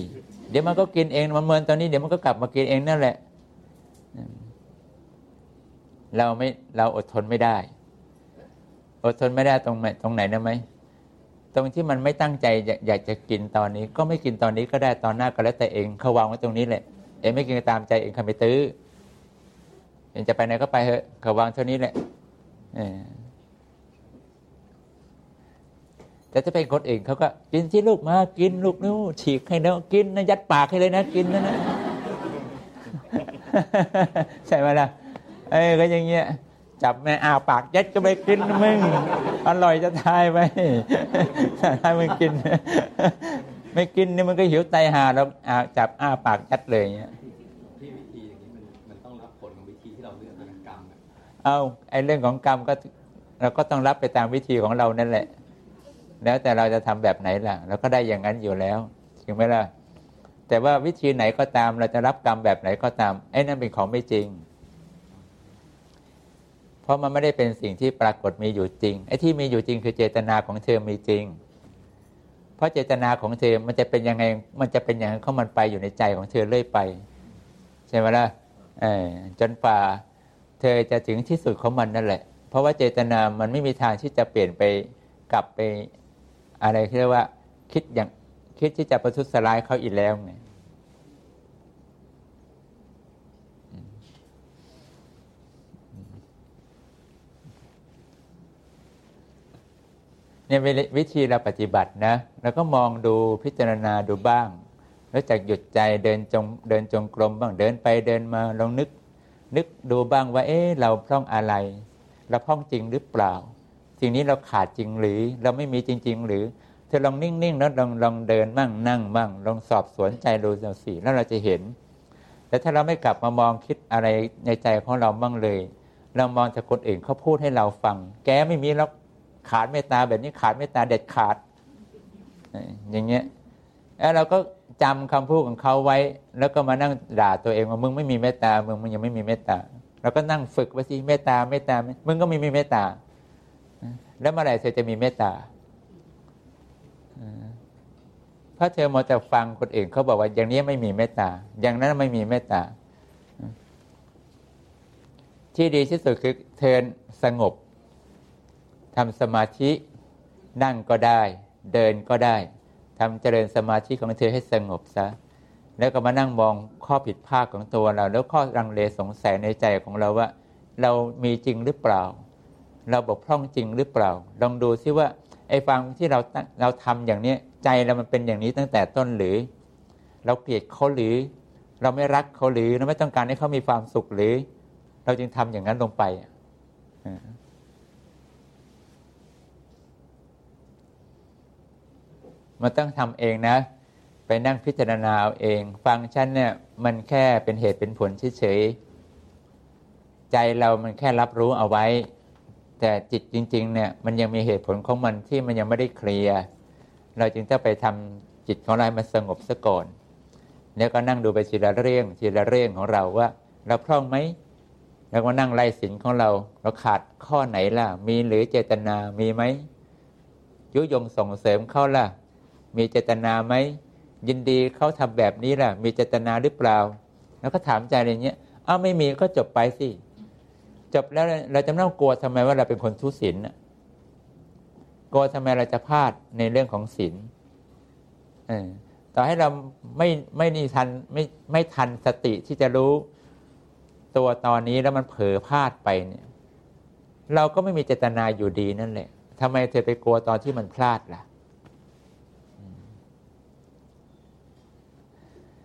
เดี๋ยวมันก็กินเองมันเมินตอนนี้เดี๋ยวมันก็กลับมากินเองนั่นแหละ เราไม่เราอดทนไม่ได้ อดทนไม่ได้ตรงไหนตรงไหนนะไหมตรงที่มันไม่ตั้งใจอยากจะกินตอนนี้ ก็ไม่กินตอนนี้ก็ได้ตอนหน้าก็แล้วแต่เองเขาวางไว้ตรงนี้แหละ เองไม่กินตามใจเองคำไปตื้อเองจะไปไหนก็ไปเถอะเขาวางเท่านี้แหละแต่ถ้าเป็นคนอื่นเขาก็กินที่ลูกมากินลูกนู้ฉีกให้แล้วกินนะยัดปากให้เลยนะกินนะนะ ใช่ไหมล่ะเอ้ก็อย่างเงี้ยจับแม่อาปากยัดก็ไปกินมึงอร่อยจะทายไปทายมึงกิน ไม่กินนี่มันก็หิวไตหาแล้วจับอ้าปากยัดเลยเงี้ยที่วิธีอย่างนี้มันมันต้องรับผลของวิธีที่เราเลือกเป็นกรรมเอาไอ้เรื่องของกรรมก็เราก็ต้องรับไปตามวิธีของเรานั่นแหละ แล้วแต่เราจะทำแบบไหนล่ะเราก็ได้อย่างนั้นอยู่แล้วถึงไหมล่ะ แต่ว่าวิธีไหนก็ตาม เราจะรับกรรมแบบไหนก็ตาม ไอ้นั่นเป็นของไม่จริง เพราะมันไม่ได้เป็นสิ่งที่ปรากฏมีอยู่จริง ไอ้ที่มีอยู่จริงคือเจตนาของเธอมีจริง เพราะเจตนาของเธอมันจะเป็นยังไง มันจะเป็นอย่างนั้นเขามันไปอยู่ในใจของเธอเรื่อยไป ใช่ไหมล่ะจนป่าเธอจะถึงที่สุดของมันนั่นแหละ เพราะว่าเจตนามันไม่มีทางที่จะเปลี่ยนไปกลับไปอะไรที่เรียกว่า คิดอย่าง คิดที่จะประทุษร้ายเขาอีกแล้วไงเนี่ยวิธีเราปฏิบัตินะเราก็มองดูพิจารณาดูบ้าง แล้วจากหยุดใจเดินจงเดินจงกรมบ้างเดินไปเดินมาลองนึก นึกดูบ้างว่าเอ๊ะเราพร่องอะไร เราพร่องจริงหรือเปล่า สิ่งนี้เราขาดจริงหรือ เราไม่มีจริง ๆ หรือ ธอลองนิ่งๆแล้วลองลองเดินบ้างนั่งบ้างลองสอบสวนใจดูสิแล้วเราจะเห็น แต่ถ้าเราไม่กลับมามองคิดอะไรในใจของเราบ้างเลย เรามองจากคนอื่นเขาพูดให้เราฟัง แกไม่มีแล้วขาดเมตตาแบบนี้ขาดเมตตาเด็ดขาด อย่างเงี้ยแล้วเราก็จำคำพูดของเขาไว้ แล้วก็มานั่งด่าตัวเองว่ามึงไม่มีเมตตามึงมึงยังไม่มีเมตตาเราก็นั่งฝึกไว้สิเมตตาเมตตามึงก็ไม่มีเมตตาแล้วเมื่อไหร่เธอจะมีเมตตา เพราะเธอมาแต่ฟังคนอื่นเขาบอกว่า อย่างนี้ไม่มีเมตตา อย่างนั้นไม่มีเมตตา ที่ดีที่สุดคือเธอสงบทำสมาธินั่งก็ได้ เดินก็ได้ทำเจริญสมาธิของเธอให้สงบซะแล้วก็มานั่งมองข้อผิดพลาดของตัวเรา แล้วข้อรังเลสงสัยในใจของเราว่า เรามีจริงหรือเปล่า เราบกพร่องจริงหรือเปล่า ลองดูซิว่าไอ้ฟังที่เราเราทำอย่างนี้ ใจเรามันเป็นอย่างนี้ตั้งแต่ต้นหรือ เราเกลียดเขาหรือ เราไม่รักเขาหรือเราไม่ต้องการให้เขามีความสุขหรือ เราจึงทำอย่างนั้นลงไปมันต้องทำเองนะ ไปนั่งพิจารณาเอาเอง ฟังฉันเนี่ยมันแค่เป็นเหตุเป็นผลเฉยๆใจเรามันแค่รับรู้เอาไว้ แต่จิตจริง ๆ เนี่ย มันยังมีเหตุผลของมันที่มันยังไม่ได้เคลียร์ เราจึงต้องไปทำจิตของเราให้มันสงบซะก่อนแล้วก็นั่งดูไปทีละเรื่องทีละเรื่องของเราว่า เราพร่องไหมแล้วก็นั่งไล่สินของเรา เราขาดข้อไหนล่ะ มีหรือเจตนามีไหมยุยงส่งเสริมเขาล่ะ มีเจตนาไหมยินดีเขาทำแบบนี้ล่ะ มีเจตนาหรือเปล่า แล้วก็ถามใจอะไรเงี้ยอ้าวไม่มีก็จบไปสิจบแล้วเราจะไม่ต้องกลัวทำไมว่าเราเป็นคนทุศีลก ลัวทำไมเราจะพลาดในเรื่องของศีลต่อให้เราไม่ไม่นี่ทันไม่ไม่ทันสติที่จะรู้ตัวตอนนี้แล้วมันเผลอพลาดไปเนี่ย เราก็ไม่มีเจตนาอยู่ดีนั่นแหละทำไมเธอไปกลัวตอนที่มันพลาดล่ะ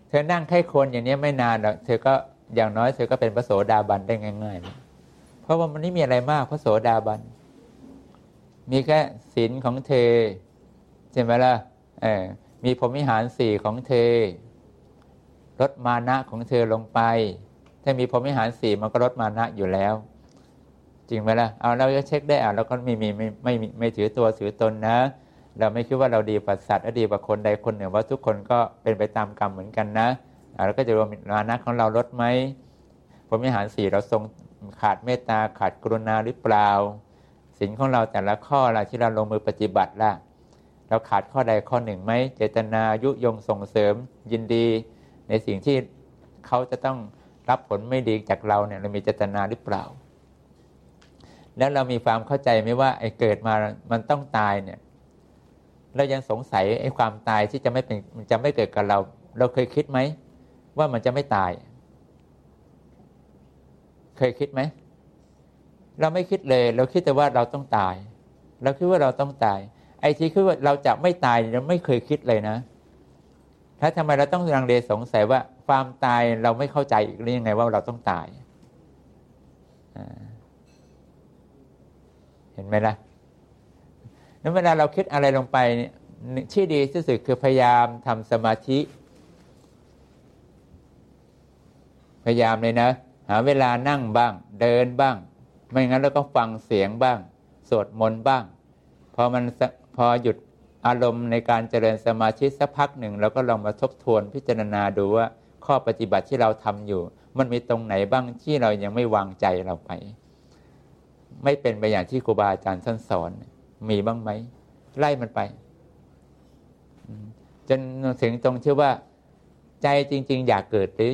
เธอนั่งไข้คนอย่างนี้ไม่นานหรอกเธอก็อย่างน้อยเธอก็เป็นพระโสดาบันได้ง่ายๆ เพราะว่ามันไม่มีอะไรมากพระโสดาบัน มีแค่ศีลของเธอใช่ไหมล่ะเออมีพรมิหารสี่ของเธอลดมานะของเธอลงไป ถ้ามีพรมิหารสี่มันก็ลดมานะอยู่แล้ว จริงไหมล่ะเอาเราจะเช็คได้อะเราก็ไม่มีไม่ไม่ไม่ถือตัวถือตนนะ เราไม่คิดว่าเราดีกว่าสัตว์และดีกว่าคนใดคนหนึ่งว่าทุกคนก็เป็นไปตามกรรมเหมือนกันนะเราก็จะรวมมานะของเราลดไหมผมมิหารสี่เราทรงขาดเมตตาขาดกรุณาหรือเปล่า สิ่งของเราแต่ละข้อละที่เราลงมือปฏิบัติละเราขาดข้อใดข้อหนึ่งไหมเจตนายุยงส่งเสริมยินดี ในสิ่งที่เขาจะต้องรับผลไม่ดีจากเราเนี่ยเรามีเจตนาหรือเปล่า แล้วเรามีความเข้าใจไหมว่าไอ้เกิดมามันต้องตายเนี่ยเรายังสงสัยไอ้ความตายที่จะไม่เป็นจะไม่เกิดกับเรา เราเคยคิดไหมว่ามันจะไม่ตาย เคยคิดไหม เราไม่คิดเลย เราคิดแต่ว่าเราต้องตาย เราคิดว่าเราต้องตาย ไอ้ที่คิดว่าเราจะไม่ตายเราไม่เคยคิดเลยนะ ถ้าทำไมเราต้องรังเลสงสัยว่าความตายเราไม่เข้าใจอีกหรือยังไงว่าเราต้องตาย เห็นไหมล่ะนั้นเวลาเราคิดอะไรลงไปที่ดีที่สุดคือพยายามทำสมาธิ พยายามเลยนะ หาเวลานั่งบ้าง เดินบ้าง ไม่งั้นเราก็ฟังเสียงบ้าง สวดมนต์บ้าง พอมันพอหยุดอารมณ์ในการเจริญสมาธิสักพักหนึ่งเราก็ลองมาทบทวนพิจารณาดูว่า ข้อปฏิบัติที่เราทำอยู่ มันมีตรงไหนบ้างที่เรายังไม่วางใจเราไป ไม่เป็นไปอย่างที่ครูบาอาจารย์ท่านสอน มีบ้างไหมไล่มันไป จนถึงตรงที่ว่า ใจจริง ๆ อยากเกิดหรือ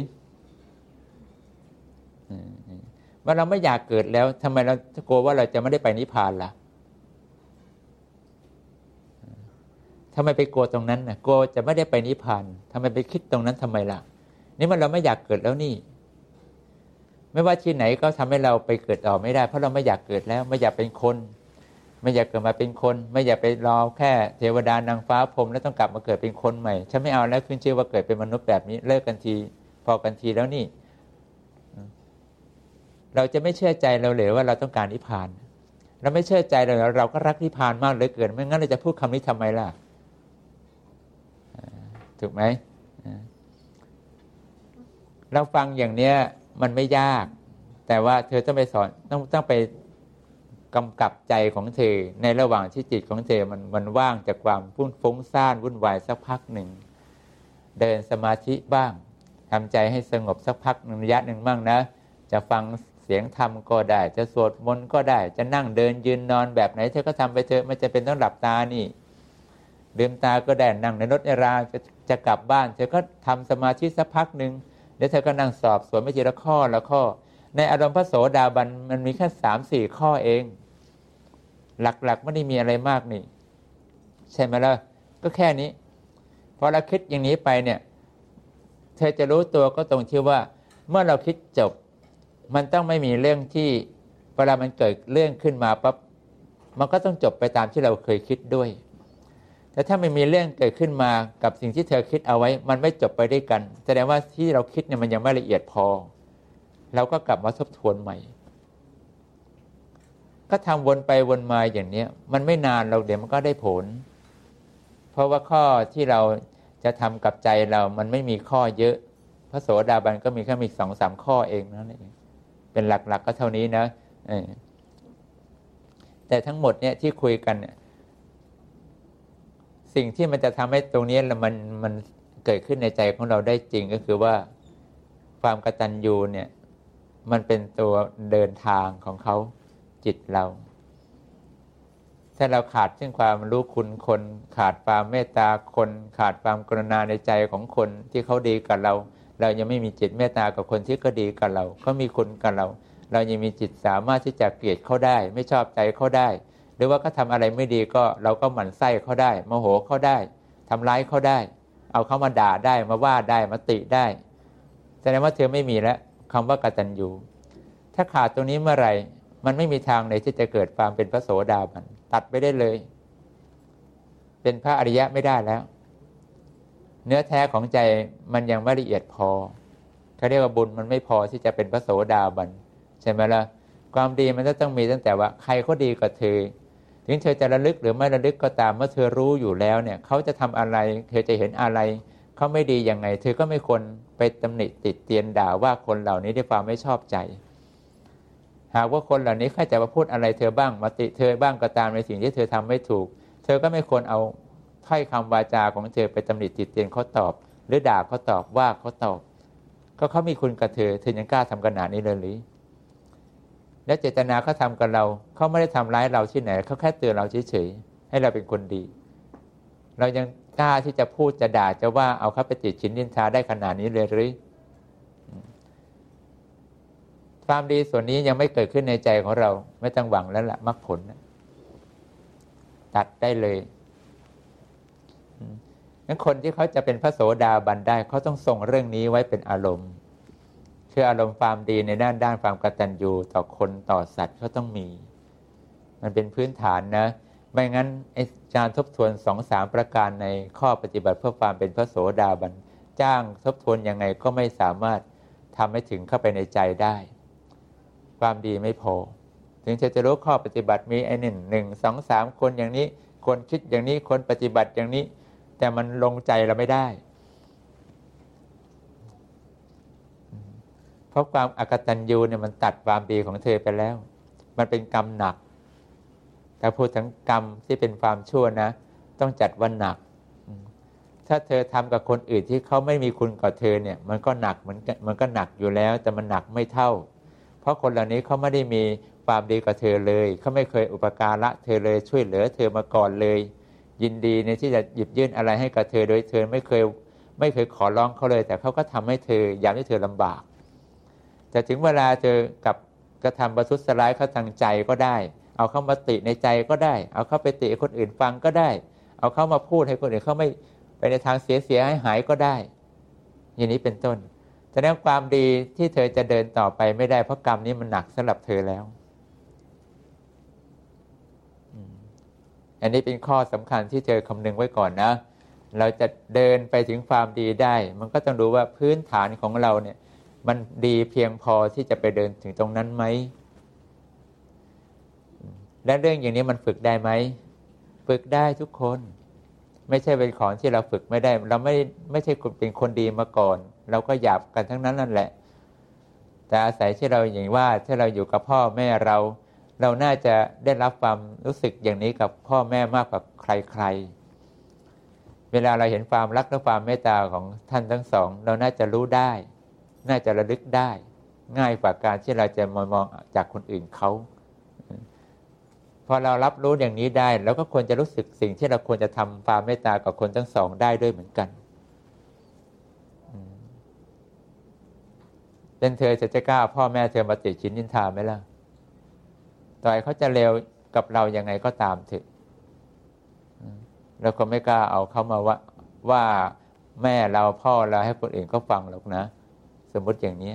เมื่อเราไม่อยากเกิดแล้วทำไมเรากลัวว่าเราจะไม่ได้ไปนิพพานล่ะทำไมไปกลัวตรงนั้นนะกลัวจะไม่ได้ไปนิพพานทำไมไปคิดตรงนั้นทำไมล่ะ นี่มันเราไม่อยากเกิดแล้วนี่ ไม่ว่าที่ไหนก็ทำให้เราไปเกิดต่อไม่ได้ เพราะเราไม่อยากเกิดแล้ว ไม่อยากเป็นคน ไม่อยากเกิดมาเป็นคน ไม่อยากไปรอแค่ เทวดานางฟ้าพรมแล้วต้องกลับมาเกิดเป็นคนใหม่ฉันไม่เอาแล้วขึ้นชื่อว่าเกิดเป็นมนุษย์แบบนี้เลิกกันที พอกันทีแล้วนี่ เราจะไม่เชื่อใจเราเลยว่าเราต้องการนิพพาน เราไม่เชื่อใจเราเราก็รักนิพพานมากเลยเกิน ไม่งั้นเราจะพูดคำนี้ทำไมล่ะ ถูกไหม เราฟังอย่างเนี้ยมันไม่ยาก แต่ว่าเธอต้องไปสอนต้องต้องไปกำกับใจของเธอ ในระหว่างที่จิตของเธอมันมันว่างจากความพุ่นฟุ้งซ่านวุ่นวายสักพักหนึ่ง เดินสมาธิบ้างทำใจให้สงบสักพักหนึ่งระยะหนึ่งบ้างนะ จะฟัง สียงธรรมก็ได้ จะสวดมนต์ก็ได้ จะนั่งเดินยืนนอนแบบไหนเธอก็ทำไปเถอะไม่จะเป็นต้องหลับตานี่ลืมตาก็ได้นั่งในรถในราจะจะกลับบ้าน เธอก็ทำสมาธิสักพักหนึ่งแล้วเธอก็นั่งสอบสวนไม่ทีละข้อละข้อ ในอารมณ์พระโสดาบันมันมีแค่สามสี่ข้อเอง หลักๆไม่ได้มีอะไรมากนี่ ใช่ไหมล่ะก็แค่นี้พอเราคิดอย่างนี้ไปเนี่ย เธอจะรู้ตัวก็ตรงที่ว่า เมื่อเราคิดจบ มันต้องไม่มีเรื่องที่เวลามันเกิดเรื่องขึ้นมาปั๊บมันก็ต้องจบไปตามที่เราเคยคิดด้วย แต่ถ้าไม่มีเรื่องเกิดขึ้นมากับสิ่งที่เธอคิดเอาไว้ มันไม่จบไปด้วยกัน แสดงว่าที่เราคิดเนี่ยมันยังไม่ละเอียดพอ เราก็กลับมาทบทวนใหม่ ก็ทำวนไปวนมาอย่างเนี้ย มันไม่นานเราเดี๋ยวมันก็ได้ผล เพราะว่าข้อที่เราจะทำกับใจเรามันไม่มีข้อเยอะ พระโสดาบันก็มีแค่มีสองสามข้อเองนั่นเอง เป็นหลักๆกก็เท่านี้นะแต่ทั้งหมดเนี่ยที่คุยกันเนี่ยสิ่งที่มันจะทำให้ตรงนี้มันมันเกิดขึ้นในใจของเราได้จริงก็คือว่าความกตัญญูเนี่ย มันเป็นตัวเดินทางของเขาจิตเรา ถ้าเราขาดซึ่งความรู้คุณคน ขาดความเมตตาคน ขาดความกรุณาในใจของคนที่เขาดีกับเรา เรายังไม่มีจิตเมตตากับคนที่ก็ดีกับเราเขามีคุณกับเรา เรายังมีจิตสามารถที่จะเกลียดเขาได้ ไม่ชอบใจเขาได้ หรือว่าเขาทาอะไรไม่ดีก็เราก็หมั่นไส้เขาได้โมโหเขาได้ทำร้ายเขาได้ เอาเขามาด่าได้มาว่าได้มาติได้แสดงว่าเธอไม่มีแล้วคำว่ากตัญญูถ้าขาดตรงนี้เมื่อไหร่ มันไม่มีทางไหนที่จะเกิดความเป็นพระโสดาบันตัดไปได้เลย เป็นพระอริยะไม่ได้แล้ว เนื้อแท้ของใจมันยังไม่ละเอียดพอเขาเรียกว่าบุญมันไม่พอที่จะเป็นพระโสดาบันใช่ไหมละ่ะความดีมันจะต้องมีตั้งแต่ว่าใครเขาดีกับเธอ ถึงเธอจะระลึกหรือไม่ระลึกก็ตามเมื่อเธอรู้อยู่แล้วเนี่ยเขาจะทำอะไร เธอจะเห็นอะไรเขาไม่ดียังไง เธอก็ไม่ควรไปตำหนิติดเตียนด่าว่าคนเหล่านี้ด้ความไม่ชอบใจ หากว่าคนเหล่านี้ใครจะมาพูดอะไรเธอบ้างมาติเธอบ้างก็ตามในสิ่งที่เธอทำไม่ถูก เธอก็ไม่ควรเอา ถ้อยคำวาจาของเธอไปตำหนิติดเตียนเขาตอบ หรือด่าเขาตอบว่าเขาตอบ ก็เขามีคุณกับเธอเธอยังกล้าทำขนาดนี้เลยหรือและเจตนาเขาทากับเราเขาไม่ได้ทำร้ายเราที่ไหนเขาแค่เตือนเราเฉยๆให้เราเป็นคนดี เรายังกล้าที่จะพูดจะด่าจะว่าเอาเขาไปติดชิ้นนินทาได้ขนาดนี้เลยหรือความดีส่วนนี้ยังไม่เกิดขึ้นในใจของเรา ไม่ต้องหวังแล้วละมรรคผลตัดได้เลย งั้นคนที่เขาจะเป็นพระโสดาบันได้เขาต้องส่งเรื่องนี้ไว้เป็นอารมณ์คืออารมณ์ความดีในด้านด้านความกตัญญูต่อคนต่อสัตว์เขาต้องมี มันเป็นพื้นฐานนะ ไม่งั้นอาจารย์ทบทวนสองสามประการในข้อปฏิบัติเพื่อความเป็นพระโสดาบันจ้างทบทวนยังไงก็ไม่สามารถทำให้ถึงเข้าไปในใจได้ ความดีไม่พอ ถึงจะจะรู้ข้อปฏิบัติมีไอ้หนึ่งหนึ่งสองสามคนอย่างนี้คนคิดอย่างนี้คนปฏิบัติอย่างนี้ แต่มันลงใจเราไม่ได้ เพราะความอากตัญญูเนี่ยมันตัดความดีของเธอไปแล้ว มันเป็นกรรมหนัก แต่พูดถึงกรรมที่เป็นความชั่วนะ ต้องจัดวันหนัก ถ้าเธอทำกับคนอื่นที่เขาไม่มีคุณกับเธอเนี่ย มันก็หนักมันมันก็หนักอยู่แล้ว แต่มันหนักไม่เท่า เพราะคนเหล่านี้เขาไม่ได้มีความดีกับเธอเลย เขาไม่เคยอุปการะเธอเลยช่วยเหลือเธอมาก่อนเลย ยินดีในที่จะหยิบยื่นอะไรให้กับเธอ โดยเธอไม่เคยไม่เคยขอร้องเขาเลย แต่เขาก็ทำให้เธอยามที่เธอลำบาก แต่ถึงเวลาเจอกับกระทำประทุษร้ายเขาทางใจก็ได้ เอาเข้ามาติในใจก็ได้ เอาเข้าไปติคนอื่นฟังก็ได้ เอาเข้ามาพูดให้คนอื่นเขาไม่ไปในทางเสียเสียให้หายก็ได้ อย่างนี้เป็นต้นแสดงความดีที่เธอจะเดินต่อไปไม่ได้เพราะกรรมนี้มันหนักสำหรับเธอแล้ว อันนี้เป็นข้อสำคัญที่เธอคำนึงไว้ก่อนนะ เราจะเดินไปถึงความดีได้ มันก็ต้องดูว่าพื้นฐานของเราเนี่ย มันดีเพียงพอที่จะไปเดินถึงตรงนั้นไหม และเรื่องอย่างนี้มันฝึกได้ไหม ฝึกได้ทุกคน ไม่ใช่เป็นของที่เราฝึกไม่ได้ เราไม่ไม่ใช่เป็นคนดีมาก่อน เราก็หยาบกันทั้งนั้นนั่นแหละ แต่อาศัยที่เราอย่างว่าถ้าเราอยู่กับพ่อแม่เรา เราน่าจะได้รับความรู้สึกอย่างนี้กับพ่อแม่มากกว่าใครๆ เวลาเราเห็นความรักและความเมตตาของท่านทั้งสอง เราน่าจะรู้ได้ น่าจะระลึกได้ ง่ายกว่าการที่เราจะมามองจากคนอื่นเขา พอเรารับรู้อย่างนี้ได้เราก็ควรจะรู้สึกสิ่งที่เราควรจะทำความเมตตากับคนทั้งสองได้ด้วยเหมือนกันเป็นเธอจะจะกล้าพ่อแม่เธอมาติชินนินทาไหมล่ะ ต่อยเขาจะเลวกับเรายังไงก็ตามเถอะเราก็ไม่กล้าเอาเขามาว่าว่าแม่เราพ่อเราให้คนอื่นก็ฟังหรอกนะ สมมติอย่างนี้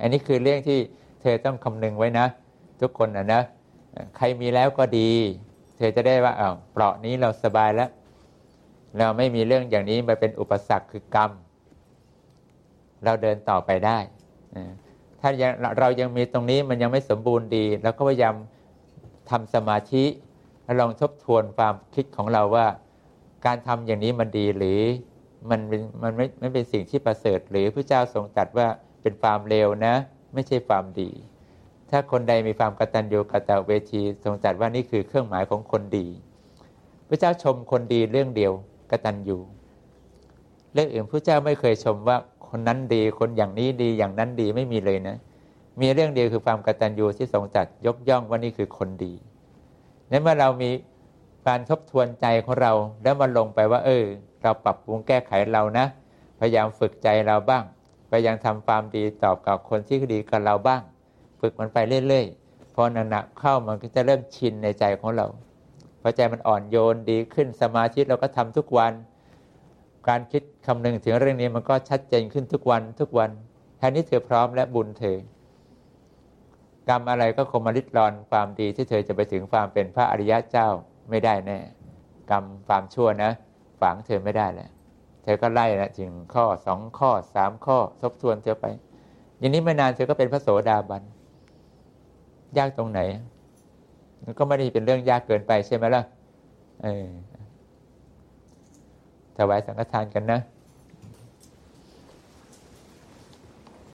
อันนี้คือเรื่องที่เธอต้องคำนึงไว้นะ ทุกคนนะนะใครมีแล้วก็ดี เธอจะได้ว่าเอาเปราะนี้เราสบายแล้ว เราไม่มีเรื่องอย่างนี้มาเป็นอุปสรรคคือกรรม เราเดินต่อไปได้ ถ้าเรายังมีตรงนี้มันยังไม่สมบูรณ์ดีเราก็พยายามทำสมาธิลองทบทวนความคิดของเราว่า การทำอย่างนี้มันดีหรือมันมันไม่ไม่เป็นสิ่งที่ประเสริฐ หรือพระเจ้าทรงตรัสว่าเป็นความเลวนะ ไม่ใช่ความดี ถ้าคนใดมีความกตัญญูกตเวทีทรงตรัสว่านี่คือเครื่องหมายของคนดี พระเจ้าชมคนดีเรื่องเดียวกตัญญูเรื่องอื่นพระเจ้าไม่เคยชมว่า คนนั้นดีคนอย่างนี้ดีอย่างนั้นดีไม่มีเลยนะ มีเรื่องเดียวคือความกตัญญูที่ทรงจัดยกย่องว่านี่คือคนดีนั้นเมื่อเรามีการทบทวนใจของเราแล้วมาลงไปว่า เออ เราปรับปรุงแก้ไขเรานะ พยายามฝึกใจเราบ้าง พยายามทำความดีตอบกับคนที่ดีกับเราบ้าง ฝึกมันไปเรื่อยๆพอหนักๆเข้ามันก็จะเริ่มชินในใจของเราพอใจมันอ่อนโยนดีขึ้นสมาธิเราก็ทำทุกวัน การคิดคำนึงถึงเรื่องนี้มันก็ชัดเจนขึ้นทุกวันทุกวันแทนนี้เธอพร้อมและบุญเธอกรรมอะไรก็คงมาลิดรอนความดีที่เธอจะไปถึงความเป็นพระอริยะเจ้าไม่ได้แน่กรรมความชั่วนะฝังเธอไม่ได้แหละเธอก็ไล่นะถึงข้อสองข้อสามข้อทบทวนเธอไป อย่างนี้ไม่นานเธอก็เป็นพระโสดาบันยากตรงไหนมันก็ไม่ได้เป็นเรื่องยากเกินไปใช่ไหมล่ะเออ ถวายสังฆทานกันนะ